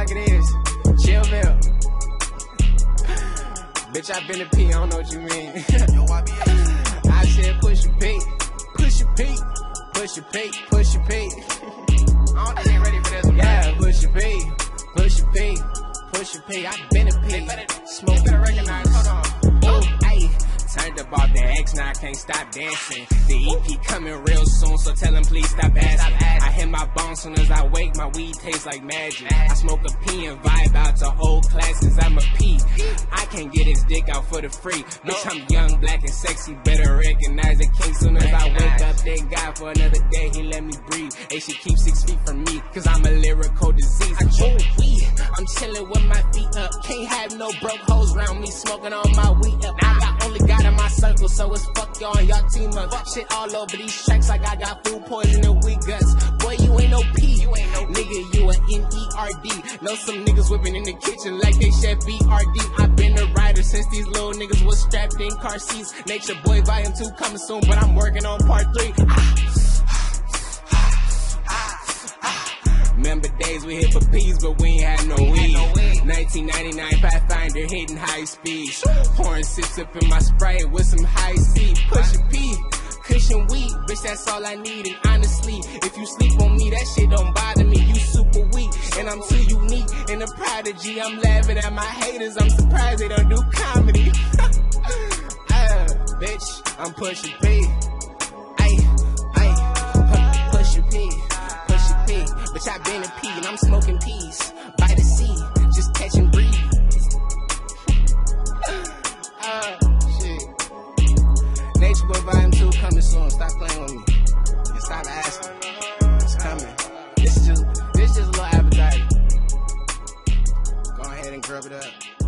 fuck it is. Chillville. Bitch, I been a P, I don't know what you mean. I said push your P, push your P, push your P, push your P. I don't think they ready for this one. Yeah, push your P, push your P, push your P. I been a P. Smoke. Better recognize. Hold on. Oh, ayy. Turned up off now I can't stop dancing. The EP coming real soon, so tell him please stop asking. I hit my bones soon as I wake, my weed tastes like magic. I smoke a P and vibe out to whole classes, I'm a P. I can't get his dick out for the free. Bitch, I'm young, black, and sexy, better recognize the king soon as I wake up. Thank God for another day, he let me breathe. They should keep six feet from me, cause I'm a lyrical disease. I chew weed, I'm chilling with my feet up. Can't have no broke hoes around me, smoking on my so it's fuck y'all and y'all team up. Shit all over these tracks like I got food poison and weak guts. Boy, you ain't no P, you ain't no nigga, you an N-E-R-D. Know some niggas whipping in the kitchen like they chef B-R-D. I been a rider since these little niggas was strapped in car seats. Nature Boy Volume 2 coming soon, but I'm working on part Remember days we hit for peas, but we ain't had no weed. 1999 Pathfinder hitting high speed. Pouring sips up in my Sprite with some Hi-C. Pushing P. Cushion weed, bitch, that's all I need. And honestly, if you sleep on me, that shit don't bother me. You super weak, and I'm too unique. And a prodigy, I'm laughing at my haters. I'm surprised they don't do comedy. uh, bitch, I'm pushing P. P, and I'm smoking peas by the sea, just catching breeze. breathe. ah, shit. Nature Boy Volume 2 coming soon. Stop playing with me. And stop asking. It's coming. This is just, this is just a little appetizer. Go ahead and grub it up.